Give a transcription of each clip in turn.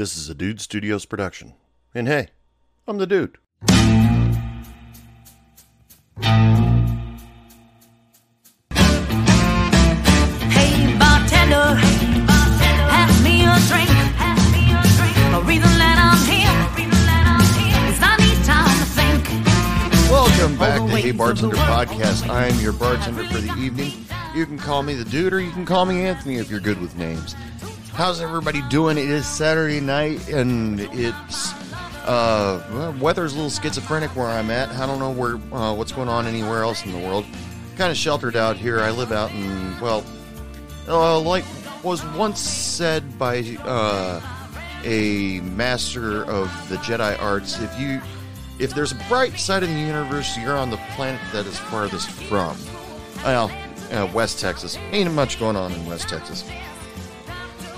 This is a Dude Studios production. And hey, I'm the dude. Hey bartender, pass me a drink. A reason that I'm here is I need time to think. Welcome back to Hey Bartender Podcast. I'm your bartender for the evening. You can call me the dude or you can call me Anthony if you're good with names. How's everybody doing? It is Saturday night and it's uh well, weather's a little schizophrenic where I'm at. I don't know where uh, what's going on anywhere else in the world. Kind of sheltered out here. I live out in well, uh, like was once said by uh, a master of the Jedi arts, if you if there's a bright side in the universe, you're on the planet that is farthest from. Well, uh, West Texas. Ain't much going on in West Texas.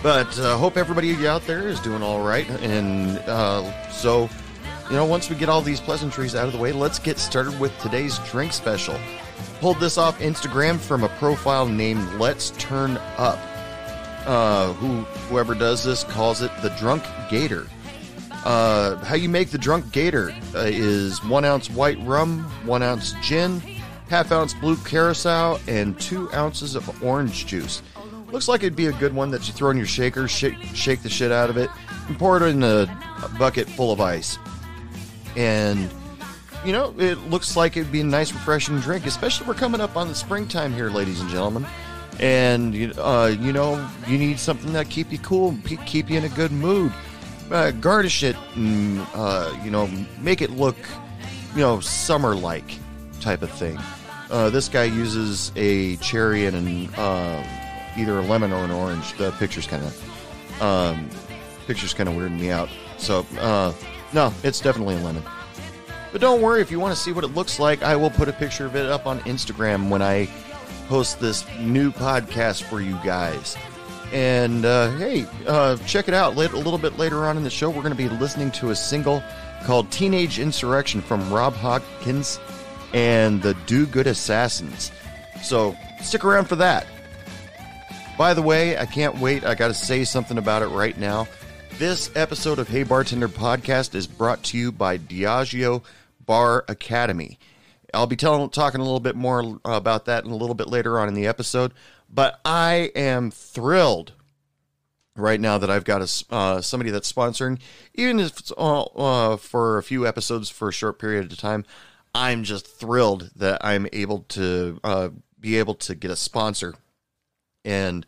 But uh, hope everybody out there is doing all right. And uh, so, you know, once we get all these pleasantries out of the way, let's get started with today's drink special. Pulled this off Instagram from a profile named Let's Turn Up. Uh, who whoever does this calls it the Drunk Gator. Uh, how you make the Drunk Gator uh, is one ounce white rum, one ounce gin, half ounce blue curacao, and two ounces of orange juice. Looks like it'd be a good one that you throw in your shaker, shake, shake the shit out of it, and pour it in a bucket full of ice. And you know, it looks like it'd be a nice, refreshing drink, especially we're coming up on the springtime here, ladies and gentlemen. And you- uh, you know, you need something that keep you cool, keep you in a good mood. Uh, garnish it, and, uh, you know, make it look, you know, summer-like type of thing. Uh, this guy uses a cherry and an, uh, either a lemon or an orange. The picture's kind of, um, picture's kind of weirding me out. So, uh, no, it's definitely a lemon. But don't worry, if you want to see what it looks like, I will put a picture of it up on Instagram when I post this new podcast for you guys. And uh, hey, uh, check it out. Lat- A little bit later on in the show, we're going to be listening to a single called Teenage Insurrection from Rob Hopkins and the Do Good Assassins. So stick around for that. By the way, I can't wait. I got to say something about it right now. This episode of Hey Bartender podcast is brought to you by Diageo Bar Academy. I'll be telling, talking a little bit more about that in a little bit later on in the episode. But I am thrilled right now that I've got a uh, somebody that's sponsoring, even if it's uh, uh, for a few episodes for a short period of time. I'm just thrilled that I'm able to uh, be able to get a sponsor and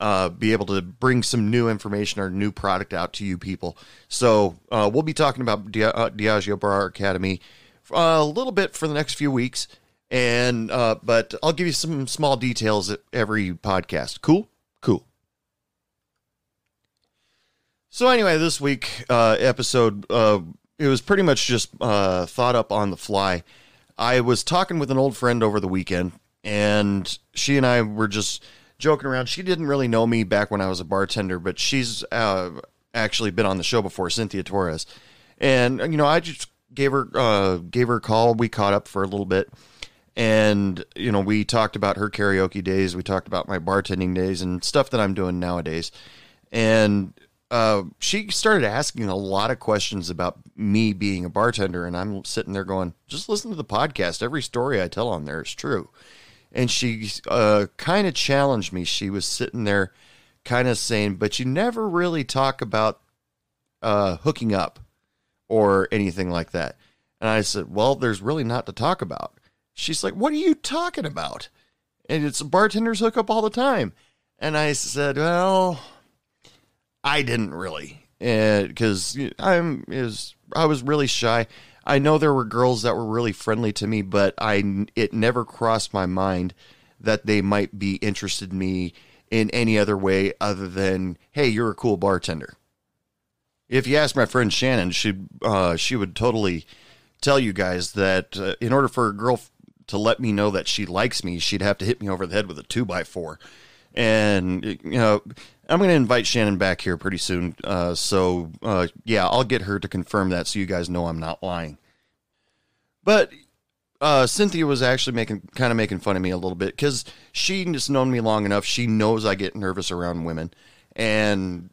uh, be able to bring some new information or new product out to you people. So uh, we'll be talking about Dia- uh, Diageo Bar Academy uh, a little bit for the next few weeks, and uh, but I'll give you some small details at every podcast. Cool, cool. So anyway, this week uh, episode it was pretty much just thought up on the fly. I was talking with an old friend over the weekend, and she and I were just joking around. She didn't really know me back when I was a bartender, but she's uh, actually been on the show before, Cynthia Torres. And you know, I just gave her uh, gave her a call. We caught up for a little bit, and you know, we talked about her karaoke days. We talked about my bartending days and stuff that I'm doing nowadays. And uh, she started asking a lot of questions about me being a bartender, and I'm sitting there going, "Just listen to the podcast. Every story I tell on there is true." And she uh, kind of challenged me. She was sitting there, kind of saying, "But you never really talk about uh, hooking up or anything like that." And I said, "Well, there's really not to talk about." She's like, "What are you talking about?" And it's bartenders hook up all the time. And I said, "Well." I didn't really, because I'm is I was really shy. I know there were girls that were really friendly to me, but I it never crossed my mind that they might be interested in me in any other way other than hey, you're a cool bartender. If you ask my friend Shannon, she uh, she would totally tell you guys that uh, in order for a girl to let me know that she likes me, she'd have to hit me over the head with a two by four. And you know, I'm going to invite Shannon back here pretty soon. Uh, so uh, yeah, I'll get her to confirm that so you guys know I'm not lying. But uh, Cynthia was actually making kind of making fun of me a little bit because she just known me long enough. She knows I get nervous around women, and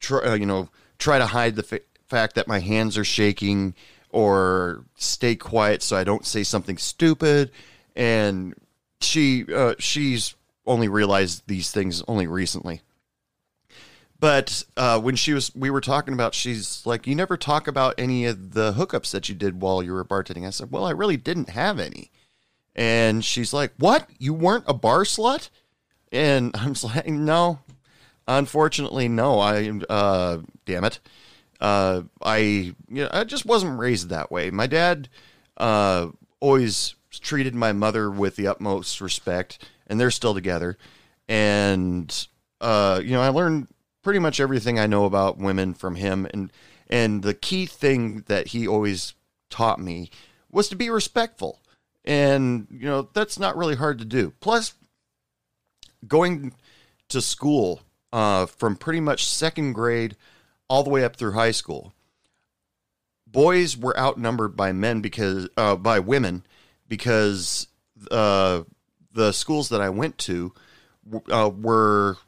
try, uh, you know, try to hide the fa- fact that my hands are shaking or stay quiet so I don't say something stupid. And she, uh, she's only realized these things only recently. But uh, when she was, we were talking about, she's like, you never talk about any of the hookups that you did while you were bartending. I said, well, I really didn't have any. And she's like, what? You weren't a bar slut? And I'm like, no, unfortunately, no. I, uh, damn it. Uh, I, you know, I just wasn't raised that way. My dad, uh, always treated my mother with the utmost respect and they're still together. And, uh, you know, I learned pretty much everything I know about women from him. And, and the key thing that he always taught me was to be respectful. And, you know, that's not really hard to do. Plus, going to school uh, from pretty much second grade all the way up through high school, boys were outnumbered by men because uh, by women because uh, the schools that I went to uh, were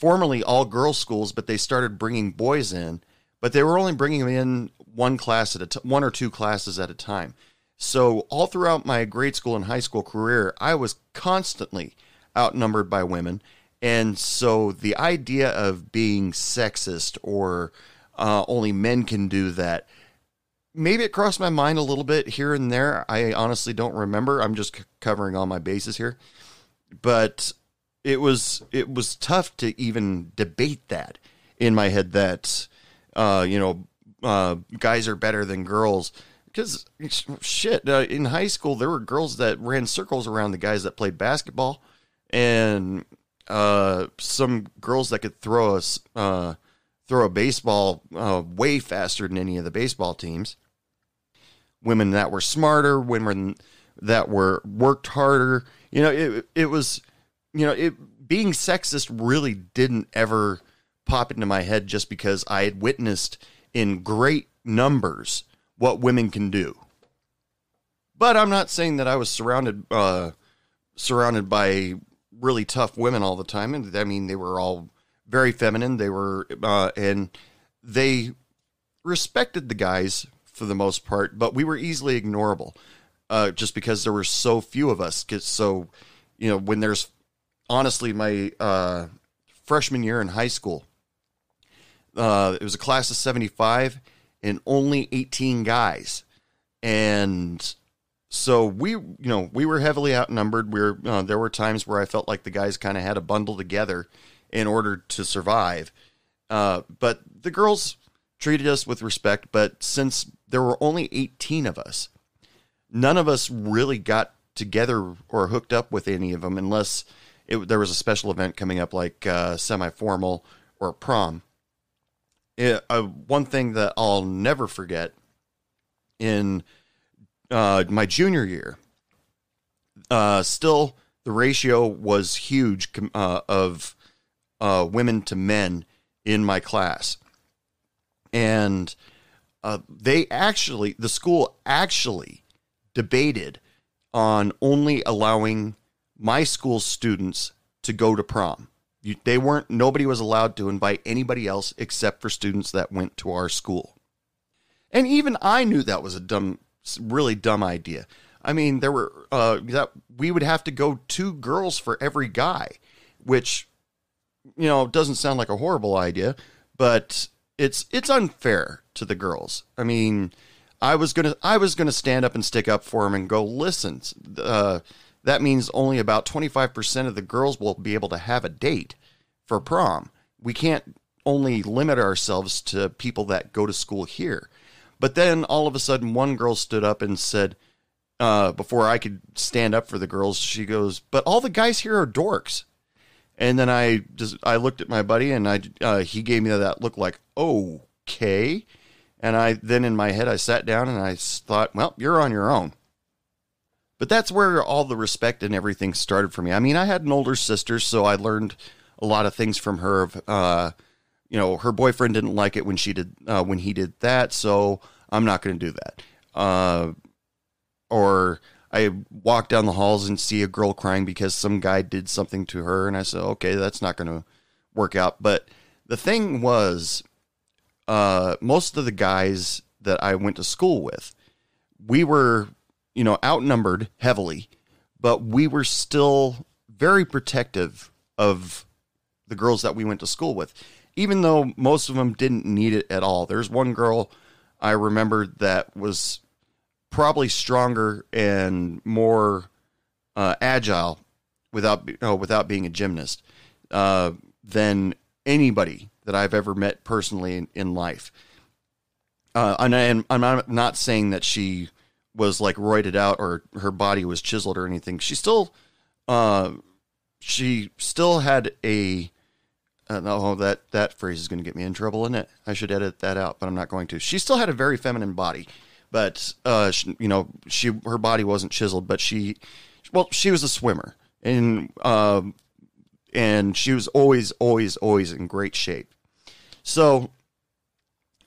formerly all girls schools, but they started bringing boys in, but they were only bringing them in one class at a t- one or two classes at a time. So all throughout my grade school and high school career, I was constantly outnumbered by women. And so the idea of being sexist or uh, only men can do that, maybe it crossed my mind a little bit here and there. I honestly don't remember. I'm just c- covering all my bases here. But it was it was tough to even debate that in my head that uh, you know uh, guys are better than girls because shit uh, in high school there were girls that ran circles around the guys that played basketball and uh, some girls that could throw us uh, throw a baseball uh, way faster than any of the baseball teams women that were smarter women that were worked harder you know it, it was you know it being sexist really didn't ever pop into my head just because i had witnessed in great numbers what women can do. But I'm not saying that I was surrounded uh, surrounded by really tough women all the time. And I mean, they were all very feminine. They were uh, and they respected the guys for the most part, but we were easily ignorable uh, just because there were so few of us. So, you know, when there's honestly my uh, freshman year in high school, uh, it was a class of 75 and only 18 guys. And so we, you know, we were heavily outnumbered. We were, uh, there were times where I felt like the guys kind of had to bundle together in order to survive. Uh, but the girls treated us with respect. But since there were only 18 of us, none of us really got together or hooked up with any of them unless it, there was a special event coming up like uh, semi formal or prom it, uh, one thing that I'll never forget in uh, my junior year, uh, still the ratio was huge uh, of uh, women to men in my class. And uh, they actually, the school actually debated on only allowing my school students to go to prom. You, they weren't. Nobody was allowed to invite anybody else except for students that went to our school. And even I knew that was a dumb, really dumb idea. I mean, there were uh, that we would have to go two girls for every guy, which you know doesn't sound like a horrible idea, but it's it's unfair to the girls. I mean, I was gonna I was gonna stand up and stick up for them and go listen. Uh, that means only about 25% of the girls will be able to have a date for prom. We can't only limit ourselves to people that go to school here. But then all of a sudden, one girl stood up and said, uh, before I could stand up for the girls, she goes, "But all the guys here are dorks." And then I just I looked at my buddy and I uh, he gave me that look like okay, and I then in my head I sat down and I thought, well, you're on your own. But that's where all the respect and everything started for me. I mean, I had an older sister, so I learned a lot of things from her. Uh, you know, her boyfriend didn't like it when she did uh, when he did that, so I'm not going to do that. Uh, or I walk down the halls and see a girl crying because some guy did something to her, and I said, okay, that's not going to work out. But the thing was, uh, most of the guys that I went to school with, we were, you know, outnumbered heavily, but we were still very protective of the girls that we went to school with, even though most of them didn't need it at all. There's one girl I remember that was probably stronger and more uh, agile without know, without being a gymnast uh, than anybody that I've ever met personally in, in life. Uh, and, I, and I'm not saying that she was like roided out or her body was chiseled or anything. She still, uh, she still had a. Uh, oh, that that phrase is going to get me in trouble, isn't it? I should edit that out, but I'm not going to. She still had a very feminine body, but uh, she, you know, she her body wasn't chiseled, but she, well, she was a swimmer, and um, and she was always, always, always in great shape. So,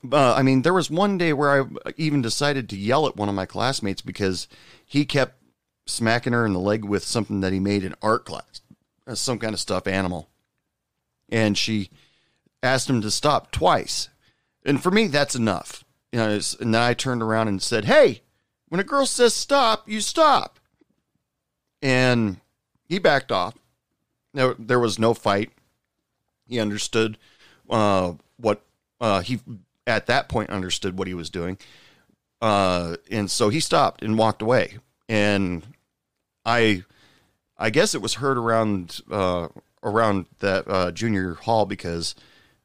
uh, I mean, there was one day where I even decided to yell at one of my classmates because he kept smacking her in the leg with something that he made in art class, uh, some kind of stuffed animal. And she asked him to stop twice. And for me, that's enough. You know, and then I turned around and said, Hey, when a girl says stop, you stop. And he backed off. There, there was no fight. He understood uh, what uh, he at that point understood what he was doing, uh, and so he stopped and walked away. And I, I guess it was heard around uh, around that uh, junior hall because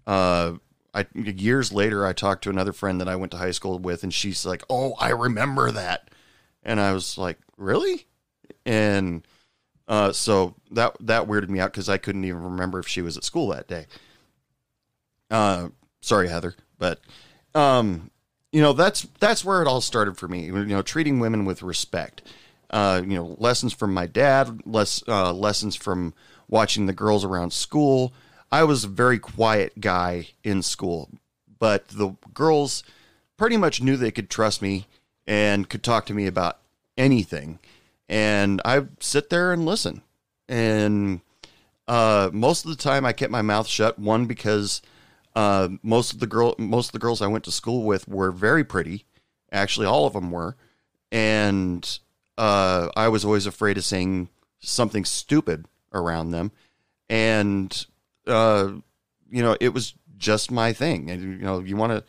uh, I years later I talked to another friend that I went to high school with, and she's like, "Oh, I remember that," and I was like, "Really?" And uh, so that that weirded me out because I couldn't even remember if she was at school that day. Uh, sorry, Heather, but um, you know that's that's where it all started for me. You know, treating women with respect. Uh, you know, lessons from my dad, less uh, lessons from watching the girls around school. I was a very quiet guy in school, but the girls pretty much knew they could trust me and could talk to me about anything and I sit there and listen. And uh, most of the time, I kept my mouth shut. One because uh, most of the girl, most of the girls I went to school with were very pretty. Actually, all of them were, and uh, I was always afraid of saying something stupid around them. And uh, you know, it was just my thing. And you know, you want to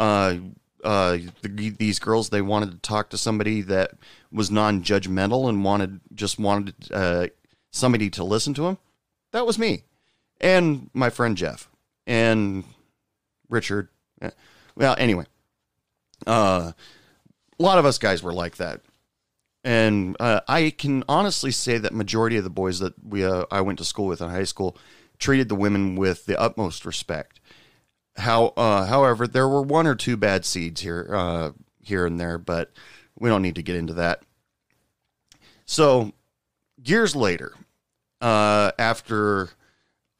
uh, uh, the, these girls they wanted to talk to somebody that was non-judgmental and wanted just wanted uh, somebody to listen to them that was me and my friend jeff and richard. Well anyway uh, a lot of us guys were like that. And uh, i can honestly say that majority of the boys that we uh, i went to school with in high school treated the women with the utmost respect. How, uh, however, there were one or two bad seeds here, uh, here and there, but we don't need to get into that. So, years later, uh, after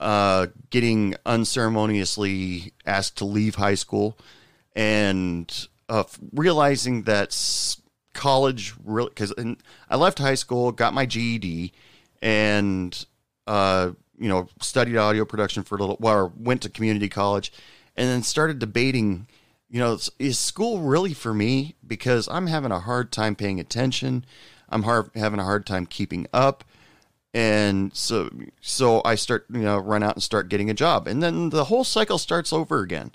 uh, getting unceremoniously asked to leave high school and uh, realizing that college really because I left high school, got my GED, and uh, you know studied audio production for a little while. Went to community college, and then started debating you know is school really for me because i'm having a hard time paying attention i'm hard, having a hard time keeping up and so so i start you know run out and start getting a job. And then the whole cycle starts over again.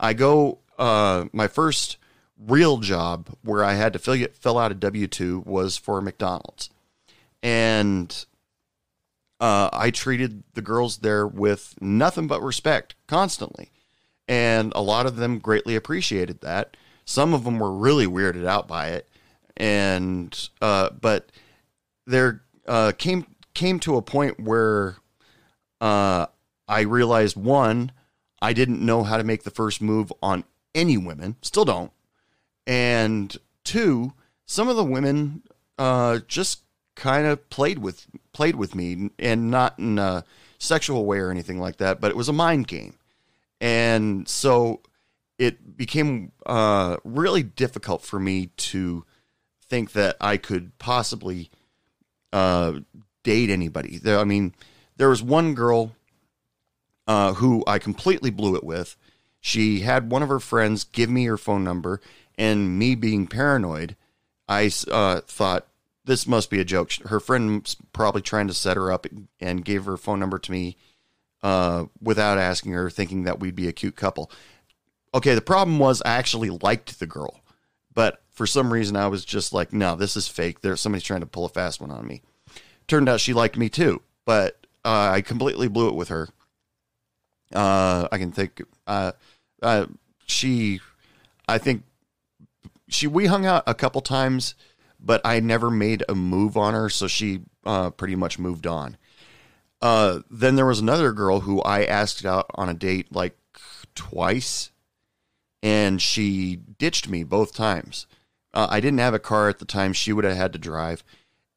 I go uh, my first real job where i had to fill, fill out a w2 was for mcdonald's. And uh, i treated the girls there with nothing but respect constantly. And a lot of them greatly appreciated that. Some of them were really weirded out by it, and uh, but there uh, came came to a point where uh, I realized one, I didn't know how to make the first move on any women, still don't, and two, some of the women uh, just kind of played with played with me, and not in a sexual way or anything like that, but it was a mind game. And so it became uh, really difficult for me to think that I could possibly uh, date anybody. I mean, there was one girl uh, who I completely blew it with. She had one of her friends give me her phone number, and me being paranoid, I uh, thought this must be a joke. Her friend's probably trying to set her up and gave her phone number to me uh, without asking her, thinking that we'd be a cute couple. Okay, the problem was I actually liked the girl, but for some reason I was just like, no, this is fake. There's somebody's trying to pull a fast one on me. Turned out she liked me too, but uh, I completely blew it with her. Uh, I can think. Uh, uh, she, I think, she we hung out a couple times, but I never made a move on her, so she uh, pretty much moved on. Uh, then there was another girl who I asked out on a date like twice, and she ditched me both times. I didn't have a car at the time; she would have had to drive.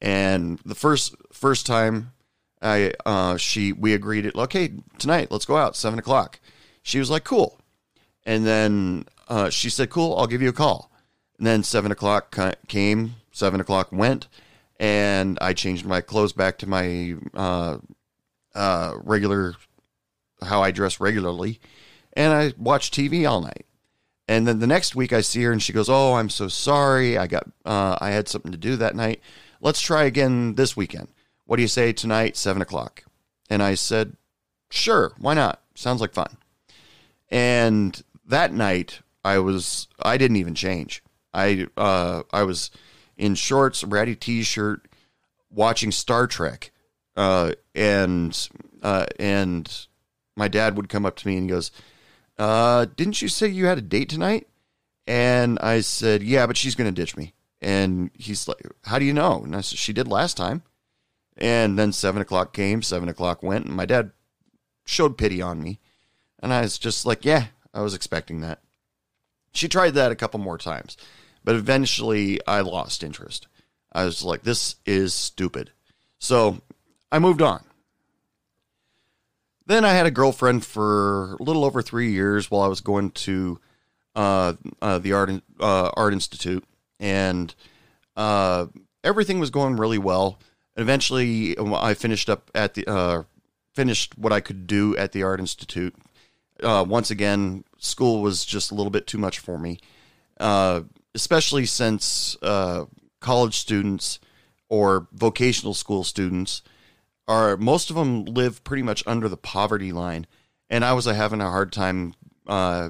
And the first first time, I uh, she we agreed it. Okay, tonight let's go out seven o'clock. She was like, "Cool," and then uh, she said, "Cool, I'll give you a call." And then seven o'clock came, seven o'clock went, and I changed my clothes back to my uh, uh, regular, how I dress regularly, and I watched TV all night. And then the next week I see her and she goes, "Oh, I'm so sorry. I got uh, I had something to do that night. Let's try again this weekend. What do you say tonight, seven o'clock?" And I said, "Sure, why not? Sounds like fun." And that night I was I didn't even change. I uh, I was in shorts, ratty t-shirt, watching Star Trek, uh, and uh, and my dad would come up to me and goes, uh, "Didn't you say you had a date tonight?" And I said, "Yeah, but she's going to ditch me." And he's like, "How do you know?" And I said, "She did last time." And then seven o'clock came, seven o'clock went, and my dad showed pity on me, and I was just like, "Yeah, I was expecting that." She tried that a couple more times, but eventually I lost interest. I was like, "This is stupid." So I moved on. Then I had a girlfriend for a little over three years while I was going to uh, uh, the art uh, art institute, and uh, everything was going really well. Eventually, I finished up at the uh, finished what I could do at the art institute. Uh, once again, school was just a little bit too much for me, especially since college students or vocational school students are most of them live pretty much under the poverty line, and I was uh, having a hard time uh,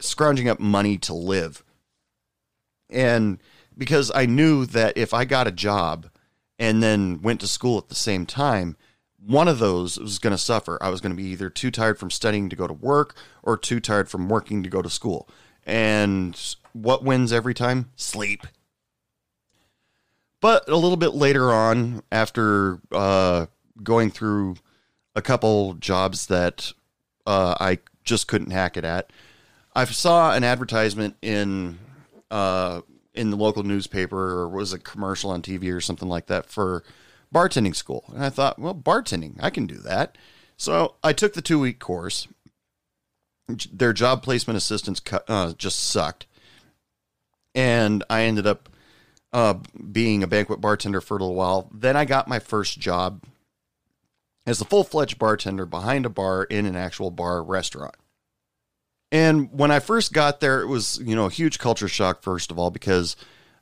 scrounging up money to live. And because I knew that if I got a job and then went to school at the same time, one of those was going to suffer. I was going to be either too tired from studying to go to work or too tired from working to go to school. And what wins every time? Sleep. But a little bit later on, after uh, going through a couple jobs that uh, I just couldn't hack it at, I saw an advertisement in uh, in the local newspaper or was a commercial on TV or something like that for bartending school, and I thought, well, bartending, I can do that. So I took the two week course. Their job placement assistants uh, just sucked, and I ended up uh, being a banquet bartender for a little while. Then I got my first job as a full fledged bartender behind a bar in an actual bar restaurant. And when I first got there, it was, you know, a huge culture shock, first of all, because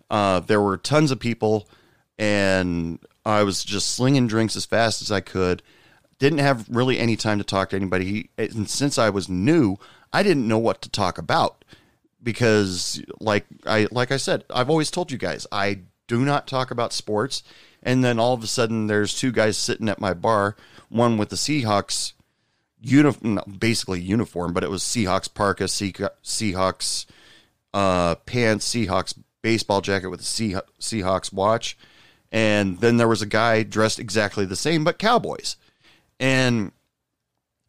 uh, there were tons of people and I was just slinging drinks as fast as I could. Didn't have really any time to talk to anybody. And since I was new, I didn't know what to talk about because like I like I said, I've always told you guys I do not talk about sports. And then all of a sudden, there's two guys sitting at my bar, one with the Seahawks uniform, basically uniform, but it was Seahawks parka, Seahawks uh, pants, Seahawks baseball jacket with a Seahawks watch, and then there was a guy dressed exactly the same but Cowboys, and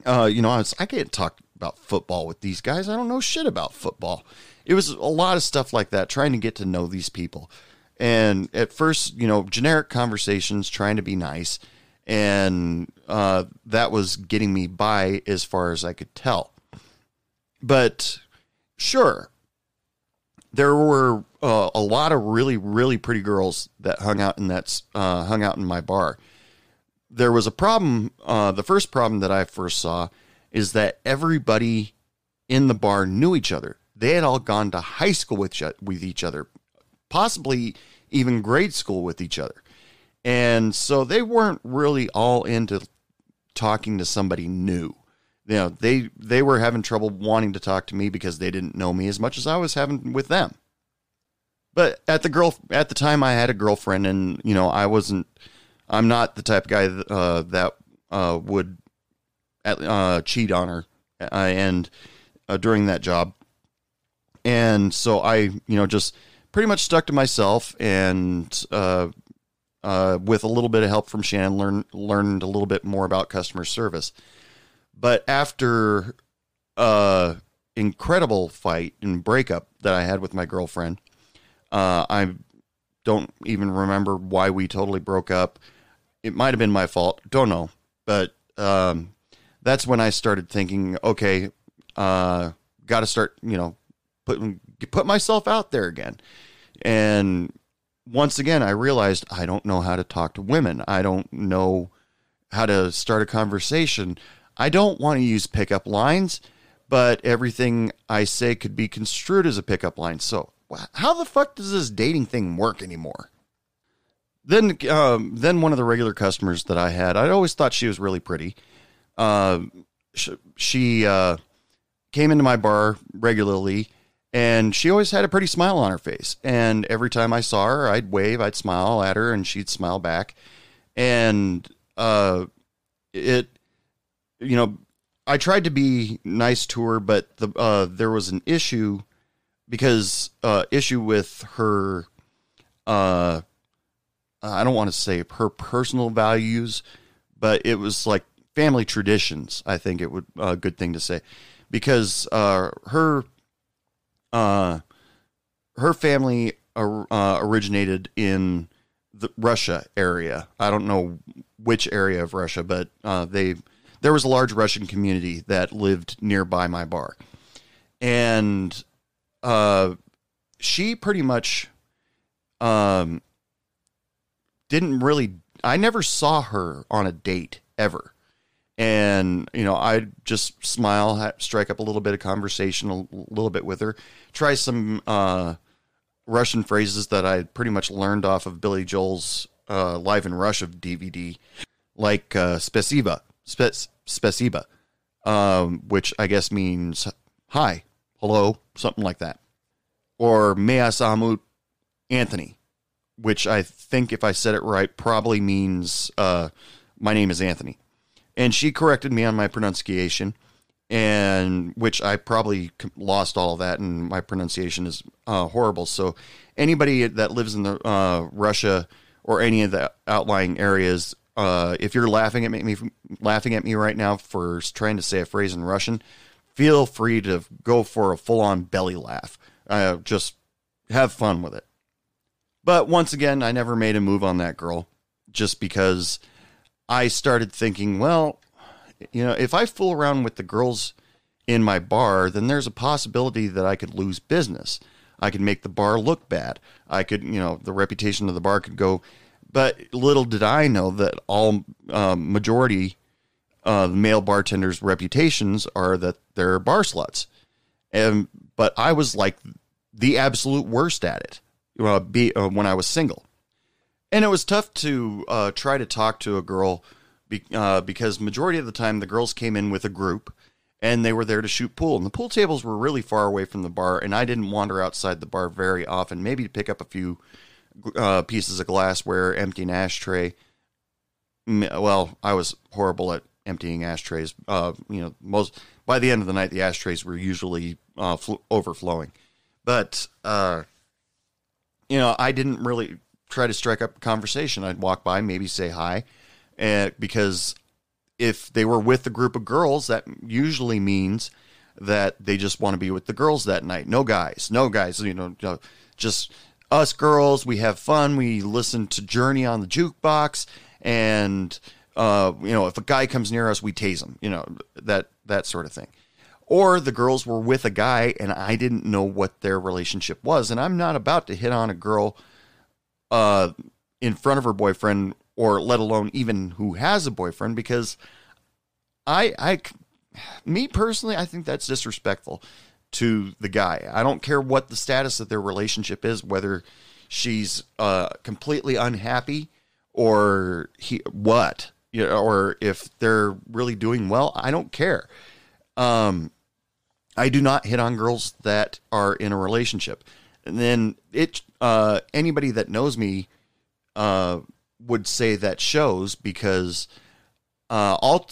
uh, you know I was I can't talk about football with these guys. I don't know shit about football. It was a lot of stuff like that, trying to get to know these people. And at first, you know, generic conversations, trying to be nice. And uh, that was getting me by as far as I could tell. But sure, there were uh, a lot of really, really pretty girls that hung out in that uh, hung out in my bar. there was a problem. Uh, the first problem that I first saw is that everybody in the bar knew each other. They had all gone to high school with with each other, possibly even grade school with each other, and so they weren't really all into talking to somebody new. You know, they they were having trouble wanting to talk to me because they didn't know me as much as I was having with them. But at the girl at the time, I had a girlfriend, and you know, I wasn't. I'm not the type of guy that, uh, that uh, would uh, cheat on her, uh, and uh, during that job, and so I, you know, just pretty much stuck to myself, and uh, uh, with a little bit of help from Shannon, learned learned a little bit more about customer service. But after uh incredible fight and breakup that I had with my girlfriend, uh, I don't even remember why we totally broke up. It might have been my fault. Don't know. But um, that's when I started thinking, okay, uh, got to start, you know, putting put myself out there again. And once again, I realized I don't know how to talk to women. I don't know how to start a conversation. I don't want to use pickup lines, but everything I say could be construed as a pickup line. So, how the fuck does this dating thing work anymore? Then, um, then one of the regular customers that I had, I always thought she was really pretty. Uh, sh- she uh, came into my bar regularly, and she always had a pretty smile on her face. And every time I saw her, I'd wave, I'd smile at her, and she'd smile back. And uh, it, you know, I tried to be nice to her, but the uh, there was an issue because uh, issue with her. Uh, I don't want to say her personal values, but it was like family traditions. I think it would a uh, good thing to say because uh, her uh, her family uh, originated in the Russia area. I don't know which area of Russia, but uh, they there was a large Russian community that lived nearby my bar, and uh, she pretty much um, didn't really. I never saw her on a date ever, and you know I just smile, strike up a little bit of conversation, a little bit with her, try some uh, Russian phrases that I pretty much learned off of Billy Joel's uh, Live in Russia DVD, like uh, "Spasiba," um, which I guess means "hi," "hello," something like that, or "Mea samut Anthony," which I think, if I said it right, probably means uh, "my name is Anthony." And she corrected me on my pronunciation, and which I probably lost all of that, and my pronunciation is uh, horrible. So, anybody that lives in the uh, Russia or any of the outlying areas, uh, if you're laughing at me, laughing at me right now for trying to say a phrase in Russian, feel free to go for a full-on belly laugh. Uh, just have fun with it. But once again, I never made a move on that girl, just because I started thinking, well, you know, if I fool around with the girls in my bar, then there's a possibility that I could lose business. I could make the bar look bad. I could, you know, the reputation of the bar could go. But little did I know that all um, majority uh, male bartenders' reputations are that they're bar sluts. And but I was like the absolute worst at it. Uh, be uh, when I was single, and it was tough to uh, try to talk to a girl be, uh, because majority of the time the girls came in with a group and they were there to shoot pool. And the pool tables were really far away from the bar and i didn't wander outside the bar very often. Maybe to pick up a few uh, pieces of glassware empty an ashtray well i was horrible at emptying ashtrays. Uh, you know most by the end of the night the ashtrays were usually uh, fl- overflowing. But uh, you know i didn't really try to strike up a conversation i'd walk by maybe say hi and because if they were with a group of girls, that usually means that they just want to be with the girls that night. No guys, no guys, you know, just us girls. We have fun. We listen to Journey on the jukebox, and uh, you know, if a guy comes near us, we tase him. You know, that that sort of thing. Or the girls were with a guy, and I didn't know what their relationship was, and I'm not about to hit on a girl uh, in front of her boyfriend or let alone even who has a boyfriend, because I, I, me personally, I think that's disrespectful to the guy. I don't care what the status of their relationship is, whether she's uh, completely unhappy or he what, you know, or if they're really doing well. I don't care. Um, I do not hit on girls that are in a relationship. And then it, uh, anybody that knows me, uh, would say that shows because, uh, I'll,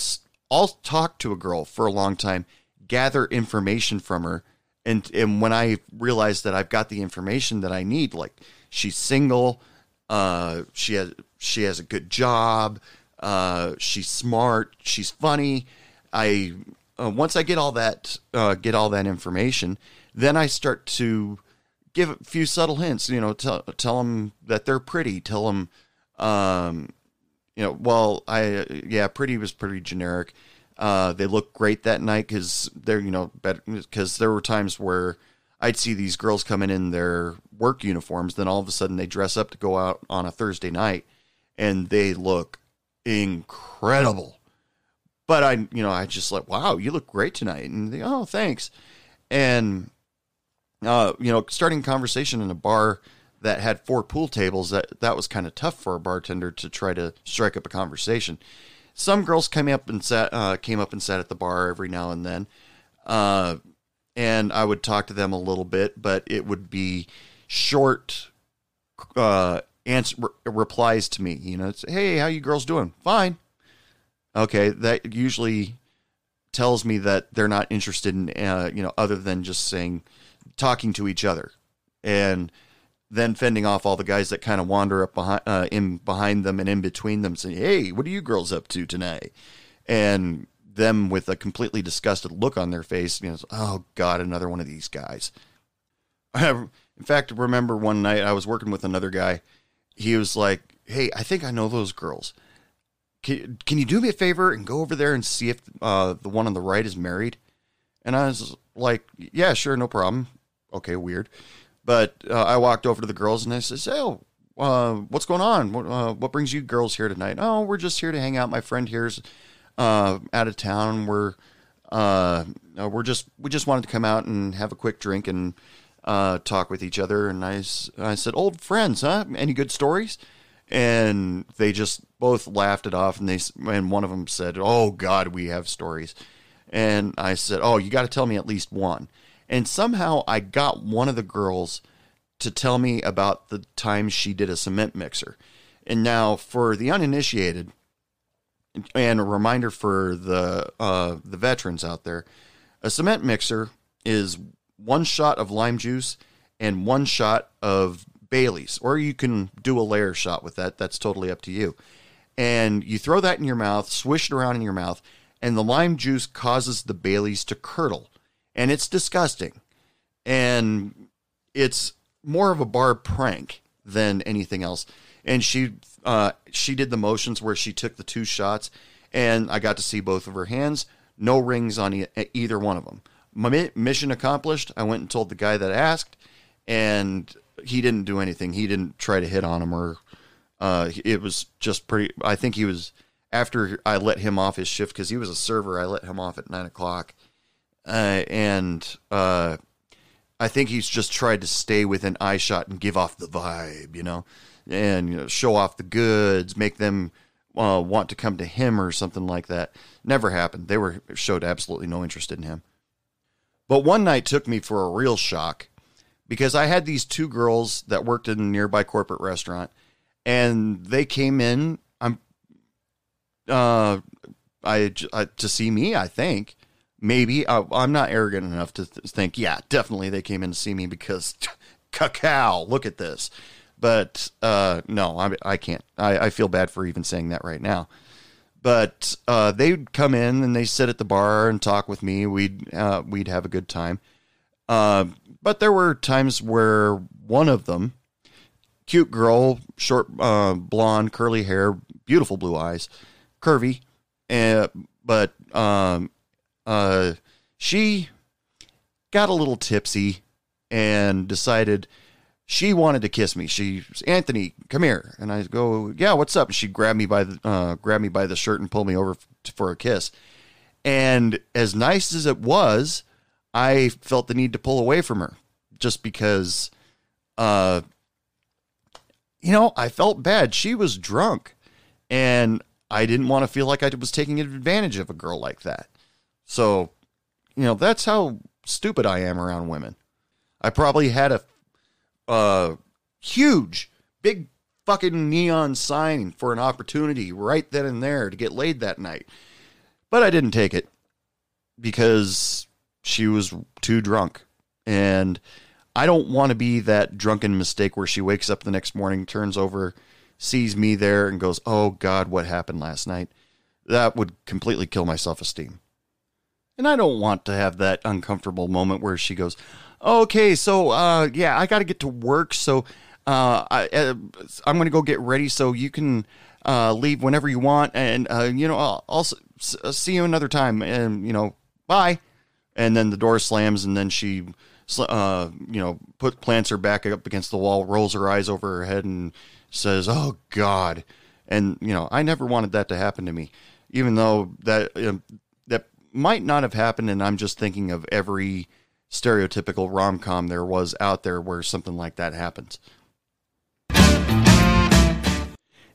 I'll talk to a girl for a long time, gather information from her. And, and when I realize that I've got the information that I need, like she's single, uh, she has, she has a good job, uh, she's smart, she's funny. I, uh, once I get all that uh, get all that information, then I start to give a few subtle hints. You know, tell tell them that they're pretty. Tell them, um, you know, well, I yeah, pretty was pretty generic. Uh, they look great that night because they're you know better because there were times where I'd see these girls coming in their work uniforms, then all of a sudden they dress up to go out on a Thursday night, and they look incredible but I, you know, I just like, wow, you look great tonight, and they, oh, thanks, and uh, you know, starting a conversation in a bar that had four pool tables that that was kind of tough for a bartender to try to strike up a conversation. Some girls came up and sat, uh, came up and sat at the bar every now and then, uh, and I would talk to them a little bit, but it would be short uh, answer re- replies to me. You know, it's hey, how you girls doing? Fine okay, that usually tells me that they're not interested in, uh, you know, other than just saying, talking to each other, and then fending off all the guys that kind of wander up behind, uh, in behind them and in between them, saying, "Hey, what are you girls up to tonight?" And them with a completely disgusted look on their face, you know, oh God, another one of these guys. I in fact, remember one night I was working with another guy. He was like, "Hey, I think I know those girls." can, can you do me a favor and go over there and see if uh, the one on the right is married? And I was like, yeah, sure, no problem. Okay, weird. But uh, I walked over to the girls and I said, oh, uh, what's going on? What, uh, what, brings you girls here tonight? Oh, we're just here to hang out. My friend here's uh, out of town. We're uh, we're just we just wanted to come out and have a quick drink and talk with each other. And I, I said, old friends, huh? Any good stories? and they just both laughed it off and they and one of them said oh god we have stories and i said oh you got to tell me at least one and somehow i got one of the girls to tell me about the time she did a cement mixer and now for the uninitiated and a reminder for the uh, the veterans out there a cement mixer is one shot of lime juice and one shot of Bailey's, or you can do a layer shot with that. That's totally up to you. And you throw that in your mouth, swish it around in your mouth, and the lime juice causes the Bailey's to curdle. And it's disgusting. And it's more of a bar prank than anything else. And she uh, she did the motions where she took the two shots, and I got to see both of her hands. No rings on e- either one of them. My mission accomplished. I went and told the guy that asked, and he didn't do anything. He didn't try to hit on him or uh, it was just pretty. I think he was after I let him off his shift because he was a server. I let him off at nine o'clock, uh, and uh, I think he's just tried to stay within eye shot and give off the vibe, you know, and you know, show off the goods, make them uh, want to come to him or something like that. Never happened. They were showed absolutely no interest in him. But one night took me for a real shock because I had these two girls that worked in a nearby corporate restaurant, and they came in. I'm, uh, I, I to see me. I think maybe I, am not arrogant enough to th- think. Yeah, definitely they came in to see me because cacao. Look at this. But uh, no, I, I can't. I, I feel bad for even saying that right now but uh, they'd come in and they sit at the bar and talk with me. We'd uh, we'd have a good time. Uh, but there were times where one of them, cute girl, short, uh, blonde, curly hair, beautiful blue eyes, curvy, uh, but um, uh, she got a little tipsy and decided she wanted to kiss me. She Anthony, come here, and I go, yeah, what's up? And she grabbed me by the uh, grabbed me by the shirt and pulled me over for a kiss. And as nice as it was, I felt the need to pull away from her just because, uh, you know, I felt bad. She was drunk, and I didn't want to feel like I was taking advantage of a girl like that. So, you know, that's how stupid I am around women. I probably had a huge, big fucking neon sign for an opportunity right then and there to get laid that night. But I didn't take it because she was too drunk. And I don't want to be that drunken mistake where she wakes up the next morning, turns over, sees me there, and goes, Oh God, what happened last night? That would completely kill my self esteem. And I don't want to have that uncomfortable moment where she goes, Okay, so uh, yeah, I got to get to work. So uh, I, uh, I'm going to go get ready so you can uh, leave whenever you want. And, uh, you know, I'll, I'll s- see you another time. And, you know, bye. And then the door slams, and then she, uh, you know, put plants her back up against the wall, rolls her eyes over her head, and says, "Oh God." And you know, I never wanted that to happen to me, even though that um, that might not have happened. And I'm just thinking of every stereotypical rom com there was out there where something like that happens.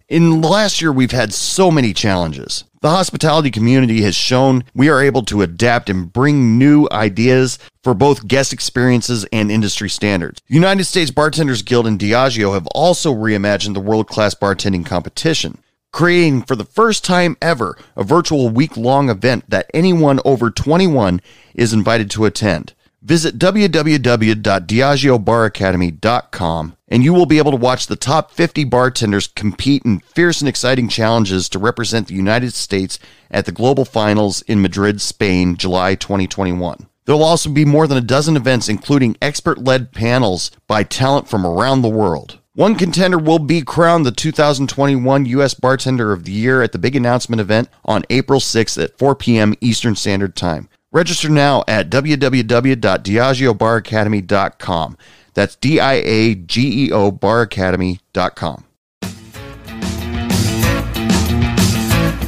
In the last year, we've had so many challenges. The hospitality community has shown we are able to adapt and bring new ideas for both guest experiences and industry standards. United States Bartenders Guild and Diageo have also reimagined the world class bartending competition, creating for the first time ever a virtual week long event that anyone over 21 is invited to attend. Visit www.diageobaracademy.com and you will be able to watch the top 50 bartenders compete in fierce and exciting challenges to represent the United States at the Global Finals in Madrid, Spain, July 2021. There will also be more than a dozen events, including expert led panels by talent from around the world. One contender will be crowned the 2021 U.S. Bartender of the Year at the big announcement event on April 6th at 4 p.m. Eastern Standard Time. Register now at www.diageobaracademy.com. That's D I A G E O baracademy.com.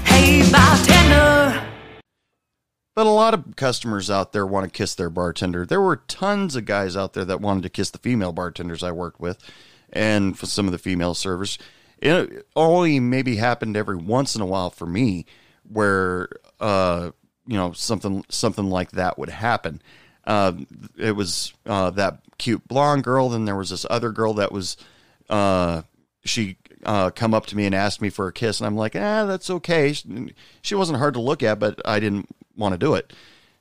Hey, bartender. But a lot of customers out there want to kiss their bartender. There were tons of guys out there that wanted to kiss the female bartenders I worked with and for some of the female servers. It only maybe happened every once in a while for me where uh you know something something like that would happen. Uh, it was uh, that cute blonde girl. Then there was this other girl that was uh, she uh, come up to me and asked me for a kiss, and I'm like, ah, that's okay. She, she wasn't hard to look at, but I didn't want to do it.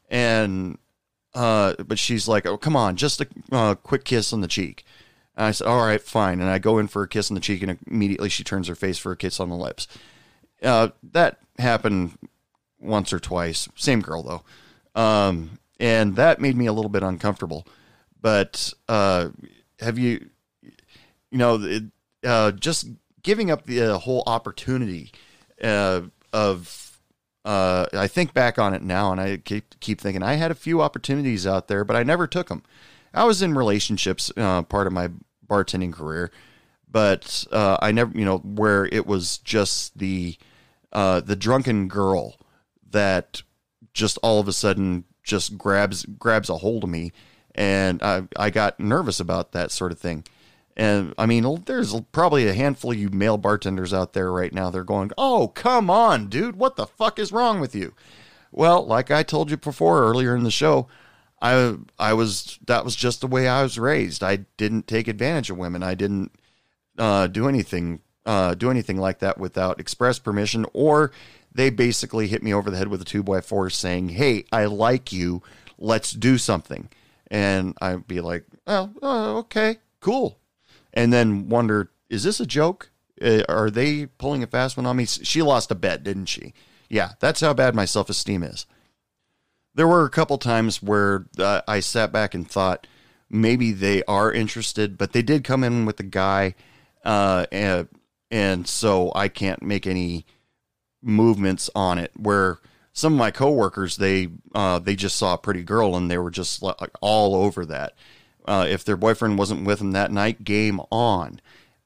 And uh, but she's like, oh, come on, just a quick kiss on the cheek. And I said, all right, fine. And I go in for a kiss on the cheek, and immediately she turns her face for a kiss on the lips. Uh, that happened once or twice. Same girl though, um, and that made me a little bit uncomfortable. But uh, have you, you know, it, uh, just giving up the uh, whole opportunity uh, of. Uh, I think back on it now, and I keep keep thinking I had a few opportunities out there, but I never took them. I was in relationships, uh, part of my bartending career, but uh, I never, you know, where it was just the uh, the drunken girl that just all of a sudden just grabs grabs a hold of me, and I I got nervous about that sort of thing. And I mean, there's probably a handful of you male bartenders out there right now. They're going, "Oh, come on, dude! What the fuck is wrong with you?" Well, like I told you before earlier in the show, I I was that was just the way I was raised. I didn't take advantage of women. I didn't uh, do anything uh, do anything like that without express permission, or they basically hit me over the head with a two by four, saying, "Hey, I like you. Let's do something." And I'd be like, "Oh, oh okay, cool," and then wonder, "Is this a joke? Uh, are they pulling a fast one on me?" She lost a bet, didn't she? Yeah, that's how bad my self esteem is there were a couple times where uh, I sat back and thought maybe they are interested, but they did come in with a guy, uh, and, and so I can't make any movements on it. Where some of my coworkers they uh, they just saw a pretty girl and they were just like all over that. Uh, if their boyfriend wasn't with them that night, game on.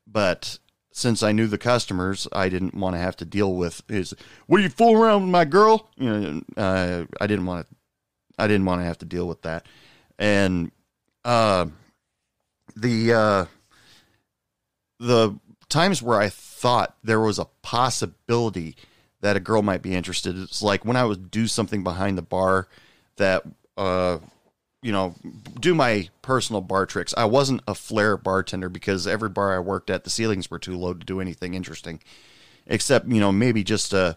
But since I knew the customers, I didn't want to have to deal with is are you fool around with my girl? You know, uh, I didn't want to. I didn't want to have to deal with that, and uh, the uh, the times where I thought there was a possibility that a girl might be interested. It's like when I would do something behind the bar that, uh, you know, do my personal bar tricks. I wasn't a flair bartender because every bar I worked at, the ceilings were too low to do anything interesting, except, you know, maybe just a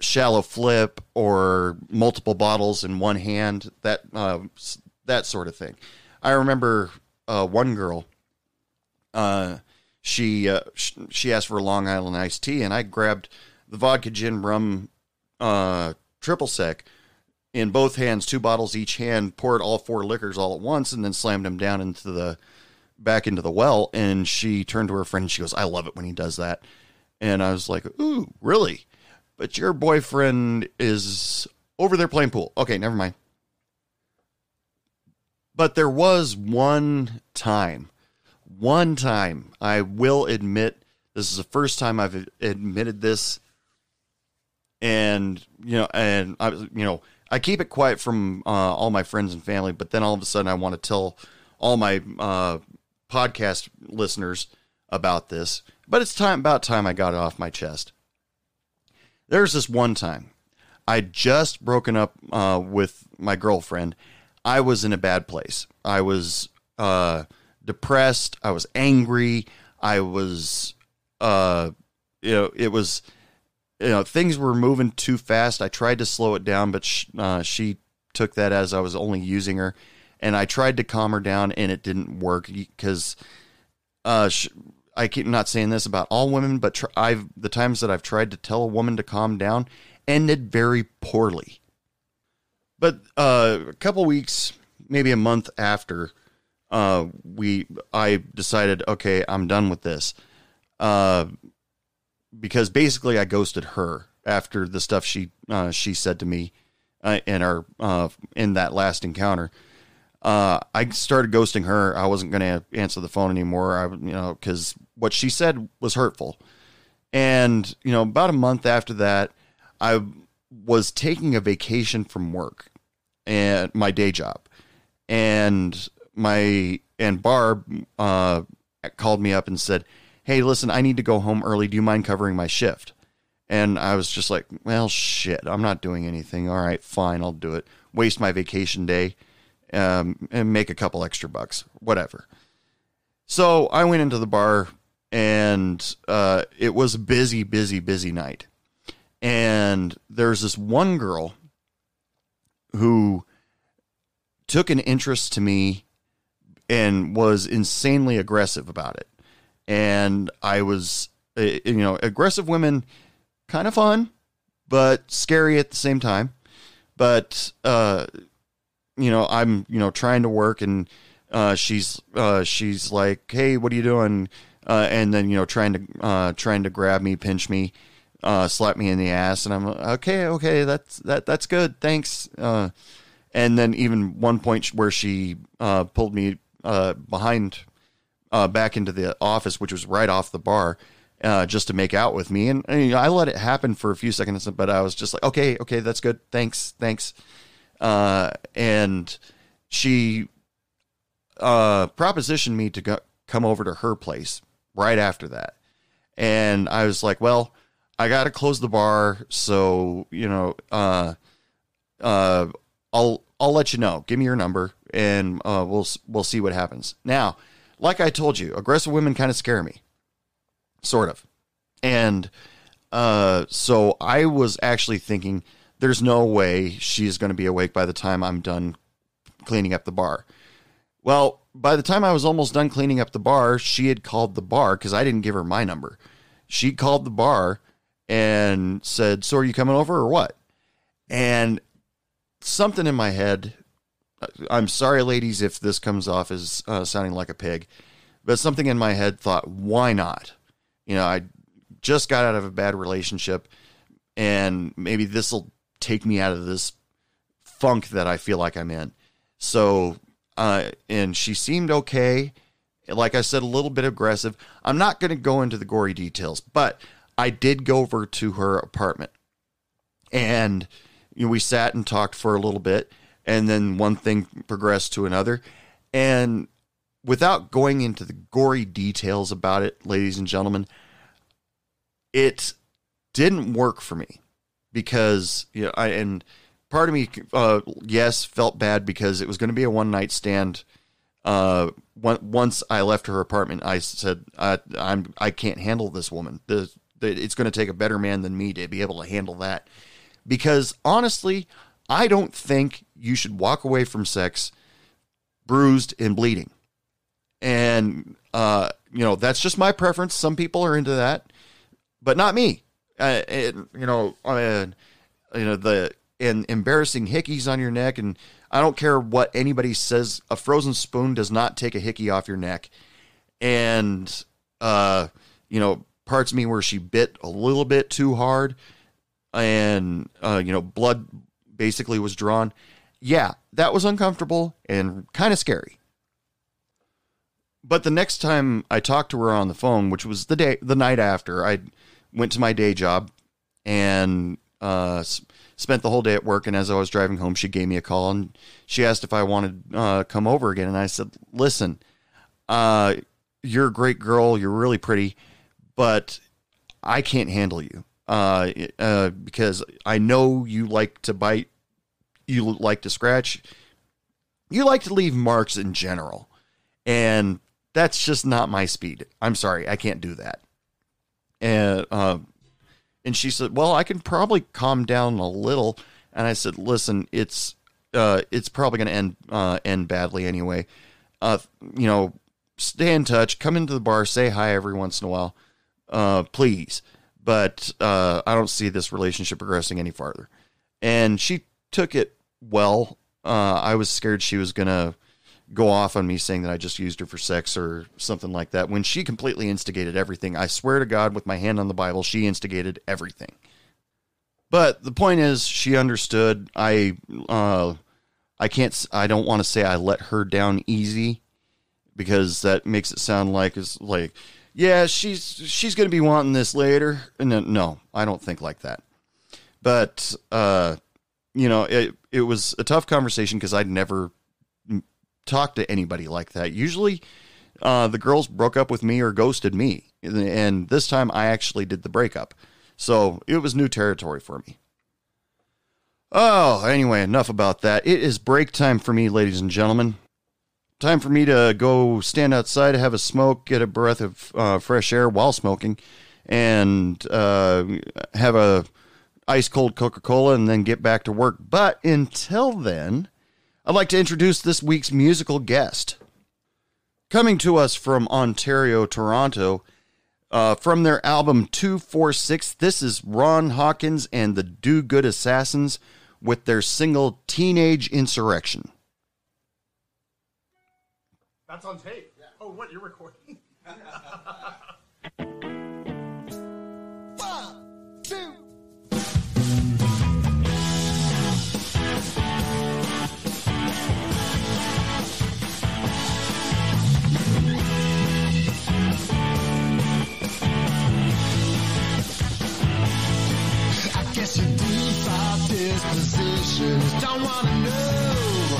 shallow flip or multiple bottles in one hand, that, uh, that sort of thing. I remember uh, one girl, uh, she, uh, sh- she asked for a Long Island iced tea, and I grabbed the vodka gin rum uh, triple sec in both hands, two bottles each hand, poured all four liquors all at once, and then slammed them down into the back into the well. And she turned to her friend and she goes, I love it when he does that. And I was like, Ooh, really? But your boyfriend is over there playing pool. Okay, never mind. But there was one time, one time, I will admit, this is the first time I've admitted this and you know, and I, you know, I keep it quiet from uh, all my friends and family, but then all of a sudden I want to tell all my uh, podcast listeners about this. But it's time about time I got it off my chest. There's this one time I'd just broken up uh, with my girlfriend. I was in a bad place. I was uh, depressed. I was angry. I was, uh, you know, it was you know things were moving too fast. I tried to slow it down, but sh- uh, she took that as I was only using her, and I tried to calm her down, and it didn't work because uh, I keep not saying this about all women, but tr- I've the times that I've tried to tell a woman to calm down ended very poorly. But uh, a couple weeks, maybe a month after, uh, we I decided, okay, I'm done with this. Uh, because basically I ghosted her after the stuff she uh, she said to me uh, in our uh, in that last encounter. Uh, I started ghosting her. I wasn't going to answer the phone anymore. I you know because what she said was hurtful. And you know about a month after that, I was taking a vacation from work and my day job, and my and Barb uh, called me up and said hey, listen, I need to go home early. Do you mind covering my shift? And I was just like, well, shit, I'm not doing anything. All right, fine, I'll do it. Waste my vacation day um, and make a couple extra bucks, whatever. So I went into the bar and uh, it was a busy, busy, busy night. And there's this one girl who took an interest to me and was insanely aggressive about it and I was, uh, you know, aggressive women, kind of fun, but scary at the same time. But uh, you know, I'm you know trying to work, and uh, she's uh, she's like, hey, what are you doing? Uh, and then you know trying to uh, trying to grab me, pinch me, uh, slap me in the ass, and I'm like, okay, okay, that's that that's good, thanks. Uh, and then even one point where she uh, pulled me uh, behind uh, back into the office, which was right off the bar, uh, just to make out with me. And, and you know, I let it happen for a few seconds, but I was just like, okay, okay, that's good. Thanks, thanks. Uh, and she uh, propositioned me to go, come over to her place right after that. And I was like, well, I got to close the bar. So, you know, uh, uh, I'll, I'll let you know. Give me your number and uh, we'll, we'll see what happens. Now, like I told you, aggressive women kind of scare me, sort of. And uh, so I was actually thinking, there's no way she's going to be awake by the time I'm done cleaning up the bar. Well, by the time I was almost done cleaning up the bar, she had called the bar because I didn't give her my number. She called the bar and said, So are you coming over or what? And something in my head I'm sorry, ladies, if this comes off as uh, sounding like a pig, but something in my head thought, why not? You know, I just got out of a bad relationship, and maybe this will take me out of this funk that I feel like I'm in. So uh, and she seemed okay. Like I said, a little bit aggressive. I'm not going to go into the gory details, but I did go over to her apartment, and you know, we sat and talked for a little bit, and then one thing progressed to another, and without going into the gory details about it, ladies and gentlemen, it didn't work for me because you know I and part of me uh, yes felt bad because it was going to be a one night stand. Uh, once I left her apartment, I said I, I'm I can't handle this woman. The, the it's going to take a better man than me to be able to handle that. Because honestly, I don't think you should walk away from sex bruised and bleeding. And uh, you know that's just my preference. Some people are into that, but not me. Uh, and, you know, uh, you know the and embarrassing hickeys on your neck, and I don't care what anybody says. A frozen spoon does not take a hickey off your neck, and uh, you know, parts of me where she bit a little bit too hard, and uh, you know, blood basically was drawn. Yeah, that was uncomfortable and kind of scary. But the next time I talked to her on the phone, which was the day, the night after, I went to my day job and uh, spent the whole day at work. And as I was driving home, she gave me a call and she asked if I wanted to uh, come over again. And I said, "Listen, uh, you're a great girl. You're really pretty, but I can't handle you uh, uh, because I know you like to bite, you like to scratch, you like to leave marks in general, and that's just not my speed. I'm sorry, I can't do that. And uh, and she said, "Well, I can probably calm down a little." And I said, "Listen, it's uh, it's probably going to end uh, end badly anyway. Uh, you know, stay in touch. Come into the bar, say hi every once in a while, uh, please. But uh, I don't see this relationship progressing any farther." And she took it well. Uh, I was scared she was going to go off on me saying that I just used her for sex or something like that when she completely instigated everything. I swear to God, with my hand on the Bible, she instigated everything. But the point is, she understood. I, uh, I can't. I don't want to say I let her down easy because that makes it sound like it's like, yeah, she's she's to be wanting this later. No, no, I don't think like that. But uh, you know, it it was a tough conversation because I'd never talk to anybody like that. Usually, uh, the girls broke up with me or ghosted me, and this time I actually did the breakup. So it was new territory for me. Oh, anyway, enough about that. It is break time for me, ladies and gentlemen. Time for me to go stand outside, have a smoke, get a breath of uh, fresh air while smoking, and uh, have a ice cold Coca Cola, and then get back to work. But until then, I'd like to introduce this week's musical guest. Coming to us from Ontario, Toronto, uh, from their album 246, this is Ron Hawkins and the Do Good Assassins with their single Teenage Insurrection. That's on tape. Oh, what? You're recording? guess your default dispositions don't wanna know.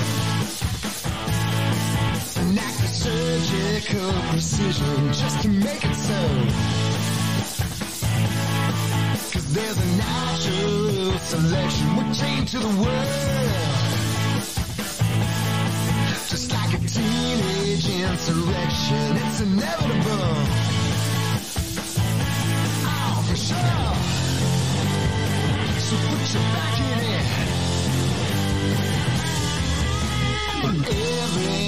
An act of surgical precision just to make it so. Cause there's a natural selection we're chained to the world. Just like a teenage insurrection, it's inevitable. Oh, for sure. So put your back in it. Every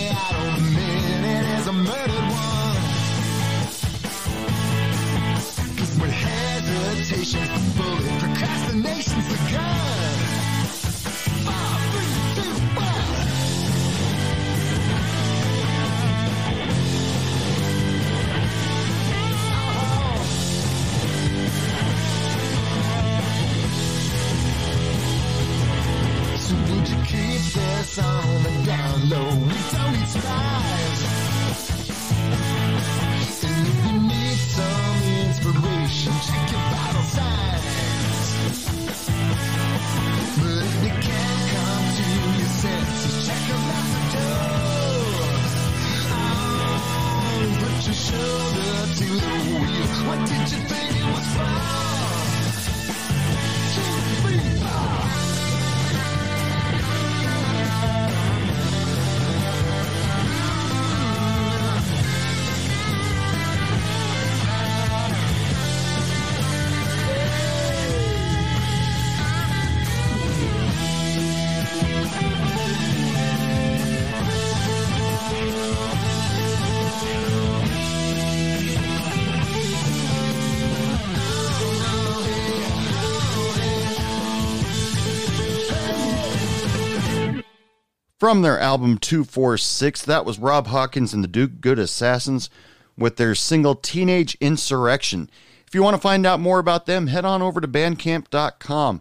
From their album 246, that was Rob Hawkins and the Do Good Assassins with their single Teenage Insurrection. If you want to find out more about them, head on over to bandcamp.com.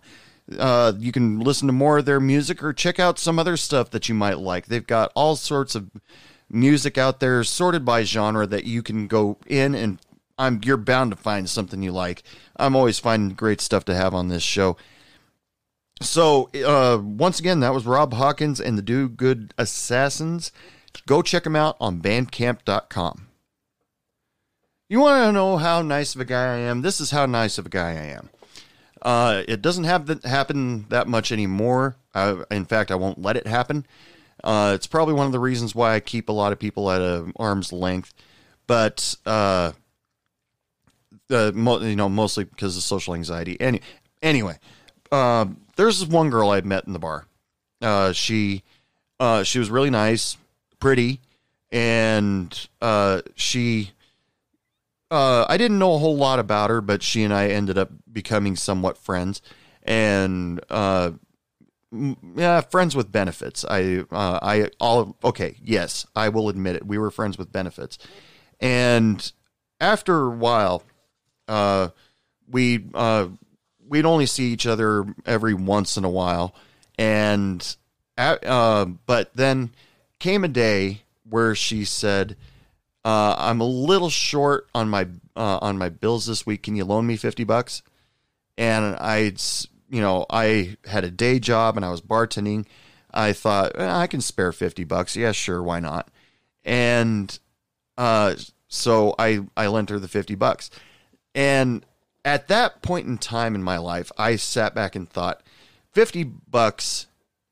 Uh, you can listen to more of their music or check out some other stuff that you might like. They've got all sorts of music out there sorted by genre that you can go in and I'm you're bound to find something you like. I'm always finding great stuff to have on this show. So, uh, once again, that was Rob Hawkins and the Do Good Assassins. Go check them out on bandcamp.com. You want to know how nice of a guy I am? This is how nice of a guy I am. Uh, it doesn't have that happen that much anymore. I, in fact, I won't let it happen. Uh, it's probably one of the reasons why I keep a lot of people at a arm's length. But uh, uh, you know, mostly because of social anxiety. Any, anyway, uh, there's this one girl I'd met in the bar. Uh, she, uh, she was really nice, pretty, and uh, she, uh, I didn't know a whole lot about her, but she and I ended up becoming somewhat friends, and uh, yeah, friends with benefits. I, uh, I, all okay, yes, I will admit it. We were friends with benefits, and after a while, uh, we uh, we'd only see each other every once in a while, and uh, but then came a day where she said, uh, "I'm a little short on my uh, on my bills this week. Can you loan me fifty bucks?" And I, you know, I had a day job and I was bartending. I thought "Eh, I can spare fifty bucks. Yeah, sure, why not? And uh, so I I lent her the fifty bucks. And at that point in time in my life, I sat back and thought, 50 bucks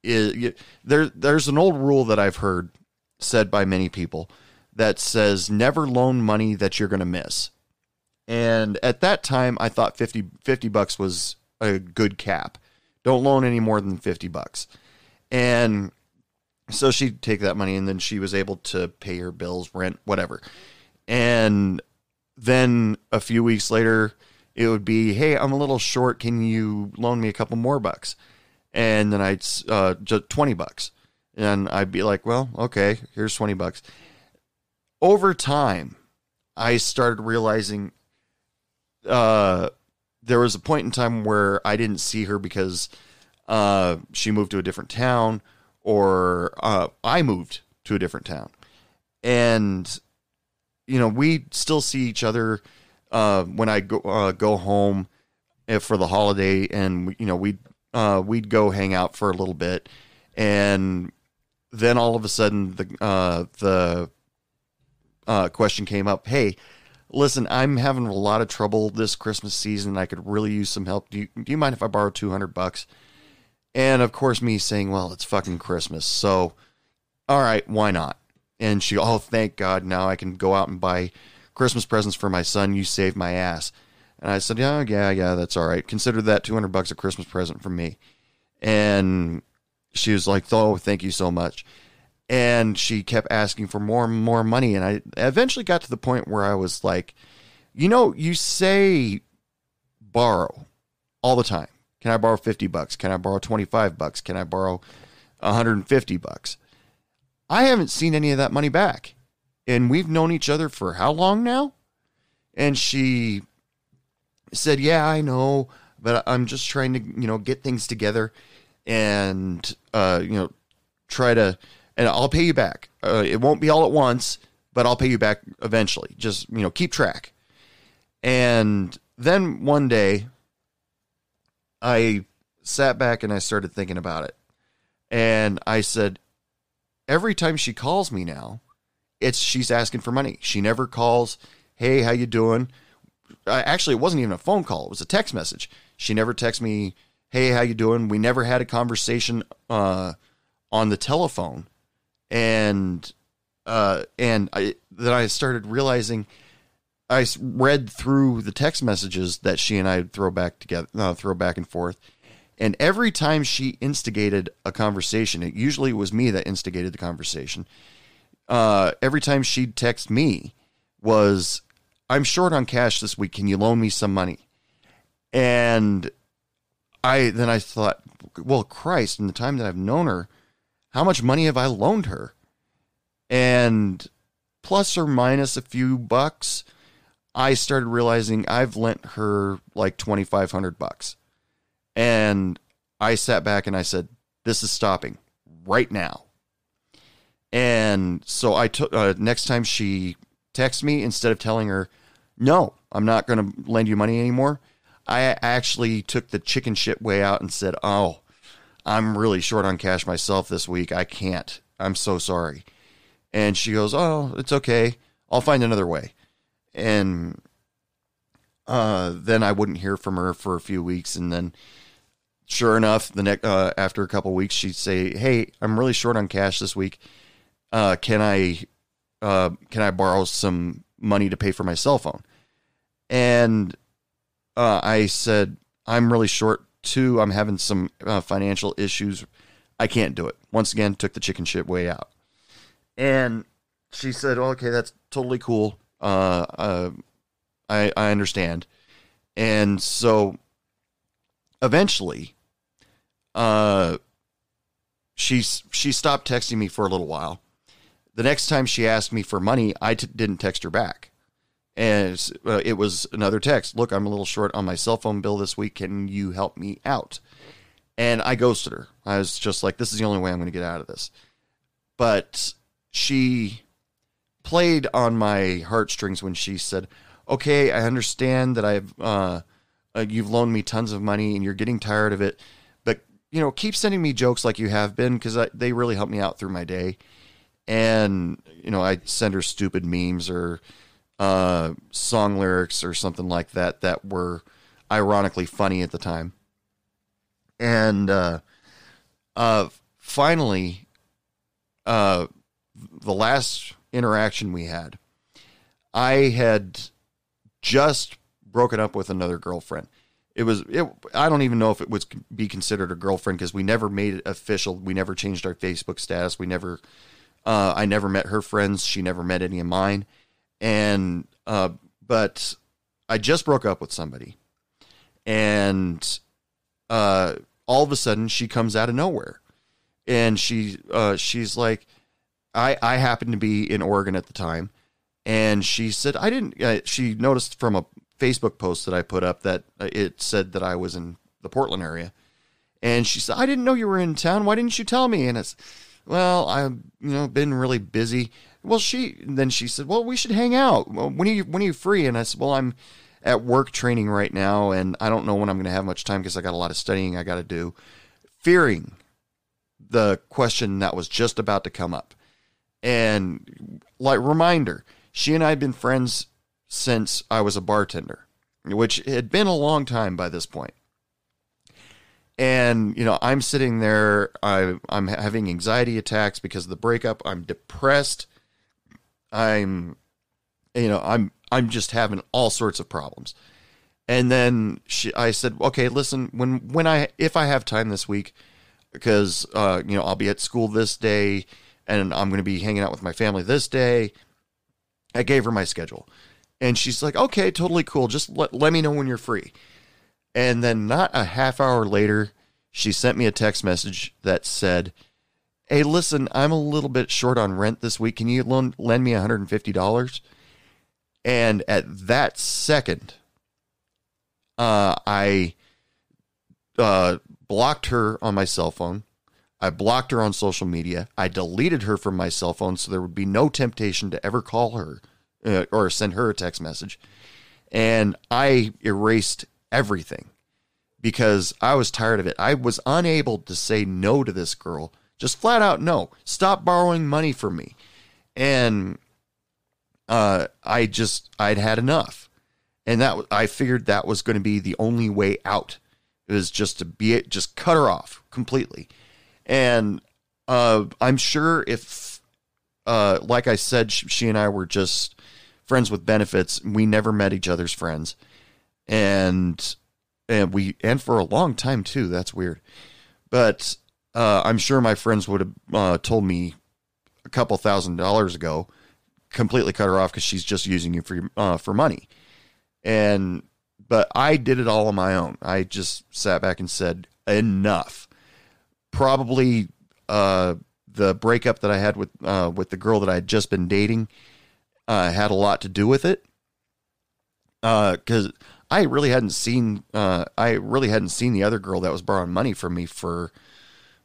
is there there's an old rule that I've heard said by many people that says never loan money that you're going to miss. And at that time, I thought 50, 50 bucks was a good cap. Don't loan any more than 50 bucks. And so she'd take that money and then she was able to pay her bills, rent, whatever. And then a few weeks later, it would be, "Hey, I'm a little short. Can you loan me a couple more bucks?" And then I'd uh, just twenty bucks, and I'd be like, "Well, okay, here's twenty bucks." Over time, I started realizing uh, there was a point in time where I didn't see her because uh, she moved to a different town, or uh, I moved to a different town, and you know we still see each other uh, when I go uh, go home if for the holiday, and you know we uh, we'd go hang out for a little bit, and then all of a sudden the uh, the uh, question came up. Hey, listen, I'm having a lot of trouble this Christmas season. I could really use some help. Do you, do you mind if I borrow two hundred bucks? And of course, me saying, "Well, it's fucking Christmas, so all right, why not?" And she, "Oh, thank God, now I can go out and buy Christmas presents for my son. You saved my ass." And I said, "Yeah, yeah, yeah, that's all right. Consider that two hundred bucks a Christmas present from me." And she was like, "Oh, thank you so much." And she kept asking for more and more money, and I eventually got to the point where I was like, "You know, you say borrow all the time. Can I borrow 50 bucks? Can I borrow 25 bucks? Can I borrow 150 bucks? I haven't seen any of that money back. And we've known each other for how long now? And she said, "Yeah, I know, but I'm just trying to, you know, get things together and uh, you know, try to and I'll pay you back. Uh, it won't be all at once, but I'll pay you back eventually. Just, you know, keep track." And then one day I sat back and I started thinking about it. And I said, every time she calls me now, it's she's asking for money. She never calls "Hey, how you doing?" I, actually, it wasn't even a phone call; it was a text message. She never texts me, "Hey, how you doing?" We never had a conversation uh, on the telephone, and uh, and I then I started realizing I read through the text messages that she and I throw back together, uh, throw back and forth, and every time she instigated a conversation, it usually was me that instigated the conversation. Uh, every time she'd text me was, "I'm short on cash this week. Can you loan me some money?" And I then I thought, well, Christ, in the time that I've known her, how much money have I loaned her? And plus or minus a few bucks, I started realizing I've lent her like 2500 bucks. And I sat back and I said, this is stopping right now. And so I took uh, next time she texts me instead of telling her, "No, I'm not going to lend you money anymore." I actually took the chicken shit way out and said, "Oh, I'm really short on cash myself this week. I can't. I'm so sorry." And she goes, "Oh, it's okay. I'll find another way." And uh, then I wouldn't hear from her for a few weeks, and then sure enough, the next uh, after a couple weeks, she'd say, "Hey, I'm really short on cash this week. Uh, can I uh, can I borrow some money to pay for my cell phone?" And uh, I said, "I'm really short too. I'm having some uh, financial issues. I can't do it." Once again, took the chicken shit way out. And she said, "Okay, that's totally cool. Uh, uh, I I understand." And so eventually, uh, she she stopped texting me for a little while. The next time she asked me for money, I t- didn't text her back, and uh, it was another text. Look, I'm a little short on my cell phone bill this week. Can you help me out? And I ghosted her. I was just like, this is the only way I'm going to get out of this. But she played on my heartstrings when she said, "Okay, I understand that I've uh, uh, you've loaned me tons of money and you're getting tired of it, but you know, keep sending me jokes like you have been because they really help me out through my day." And you know, I send her stupid memes or uh, song lyrics or something like that that were ironically funny at the time. And uh, uh, finally, uh, the last interaction we had, I had just broken up with another girlfriend. It was it, I don't even know if it would be considered a girlfriend because we never made it official. We never changed our Facebook status. We never uh, I never met her friends. She never met any of mine. And uh, but I just broke up with somebody, and uh, all of a sudden she comes out of nowhere, and she uh, she's like, I I happened to be in Oregon at the time, and she said I didn't. Uh, she noticed from a Facebook post that I put up that it said that I was in the Portland area, and she said I didn't know you were in town. Why didn't you tell me? And it's well, I've you know been really busy. Well, she then she said, well, we should hang out. Well, when are you when are you free? And I said, well, I'm at work training right now, and I don't know when I'm going to have much time because I got a lot of studying I got to do. Fearing the question that was just about to come up, and like reminder, she and I had been friends since I was a bartender, which had been a long time by this point and you know i'm sitting there I, i'm having anxiety attacks because of the breakup. I'm depressed. I'm you know i'm i'm just having all sorts of problems. And then she i said okay listen when when i if i have time this week because uh you know i'll be at school this day and i'm going to be hanging out with my family this day i gave her my schedule. And she's like okay totally cool. Just let, let me know when you're free and then not a half hour later, she sent me a text message that said, Hey, listen, I'm a little bit short on rent this week. Can you loan, lend me $150? And at that second, uh, I uh, blocked her on my cell phone. I blocked her on social media. I deleted her from my cell phone so there would be no temptation to ever call her uh, or send her a text message. And I erased everything because I was tired of it. I was unable to say no to this girl, just flat out no. Stop borrowing money from me. And uh, I just I'd had enough, and that I figured that was going to be the only way out. It was just to be it, just cut her off completely, and uh, I'm sure if, uh, like I said, sh- she and I were just friends with benefits. We never met each other's friends, and and we and for a long time too. That's weird, but uh, I'm sure my friends would have uh, told me a couple thousand dollars ago, completely cut her off because she's just using you for uh, for money, and but I did it all on my own. I just sat back and said enough. Probably uh, the breakup that I had with uh, with the girl that I had just been dating uh, had a lot to do with it. Because I really hadn't seen uh, I really hadn't seen the other girl that was borrowing money from me for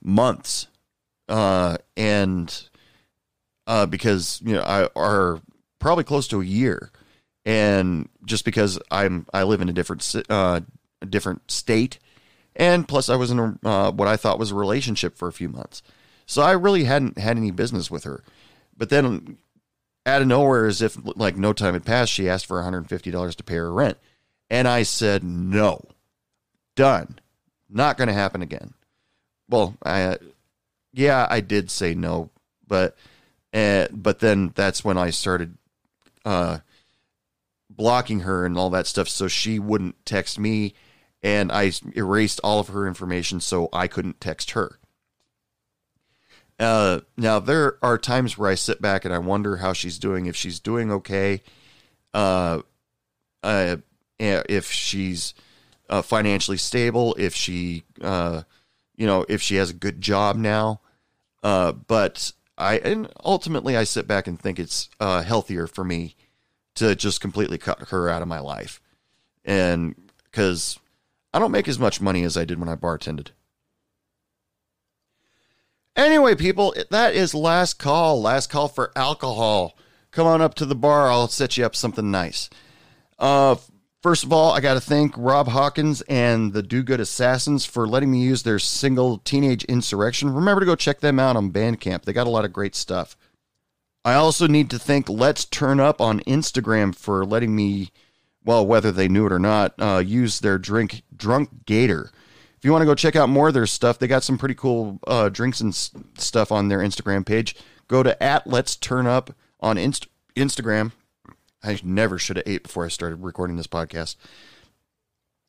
months, uh, and uh, because you know I are probably close to a year, and just because I'm I live in a different uh, different state, and plus I was in a, uh, what I thought was a relationship for a few months, so I really hadn't had any business with her. But then, out of nowhere, as if like no time had passed, she asked for 150 dollars to pay her rent, and I said no, done, not going to happen again. Well, I yeah, I did say no, but uh, but then that's when I started uh, blocking her and all that stuff, so she wouldn't text me, and I erased all of her information so I couldn't text her. Uh, now there are times where I sit back and I wonder how she's doing, if she's doing okay, uh, uh, if she's uh, financially stable, if she, uh, you know, if she has a good job now. Uh, but I and ultimately I sit back and think it's uh, healthier for me to just completely cut her out of my life, and because I don't make as much money as I did when I bartended. Anyway, people, that is last call. Last call for alcohol. Come on up to the bar. I'll set you up something nice. Uh, first of all, I got to thank Rob Hawkins and the Do Good Assassins for letting me use their single Teenage Insurrection. Remember to go check them out on Bandcamp. They got a lot of great stuff. I also need to thank Let's Turn Up on Instagram for letting me, well, whether they knew it or not, uh, use their drink Drunk Gator. If you want to go check out more of their stuff, they got some pretty cool uh, drinks and s- stuff on their Instagram page. Go to at Let's Turn Up on Inst- Instagram. I never should have ate before I started recording this podcast.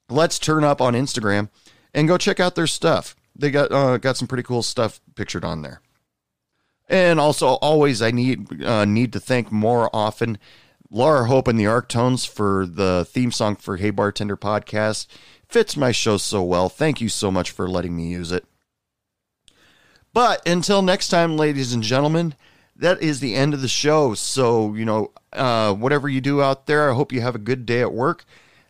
Let's Turn Up on Instagram and go check out their stuff. They got uh, got some pretty cool stuff pictured on there. And also, always I need uh, need to thank more often Laura Hope and the Arctones for the theme song for Hey Bartender podcast. Fits my show so well. Thank you so much for letting me use it. But until next time, ladies and gentlemen, that is the end of the show. So, you know, uh, whatever you do out there, I hope you have a good day at work.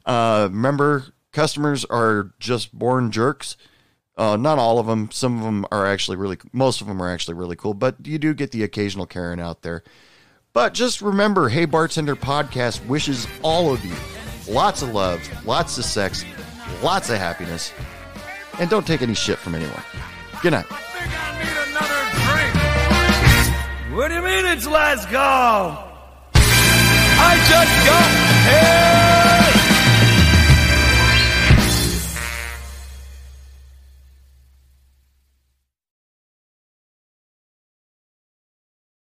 Uh, remember, customers are just born jerks. Uh, not all of them. Some of them are actually really, most of them are actually really cool, but you do get the occasional Karen out there. But just remember, Hey Bartender Podcast wishes all of you lots of love, lots of sex, lots of happiness, and don't take any shit from anyone. Good night. What do you mean it's last call? I just got here.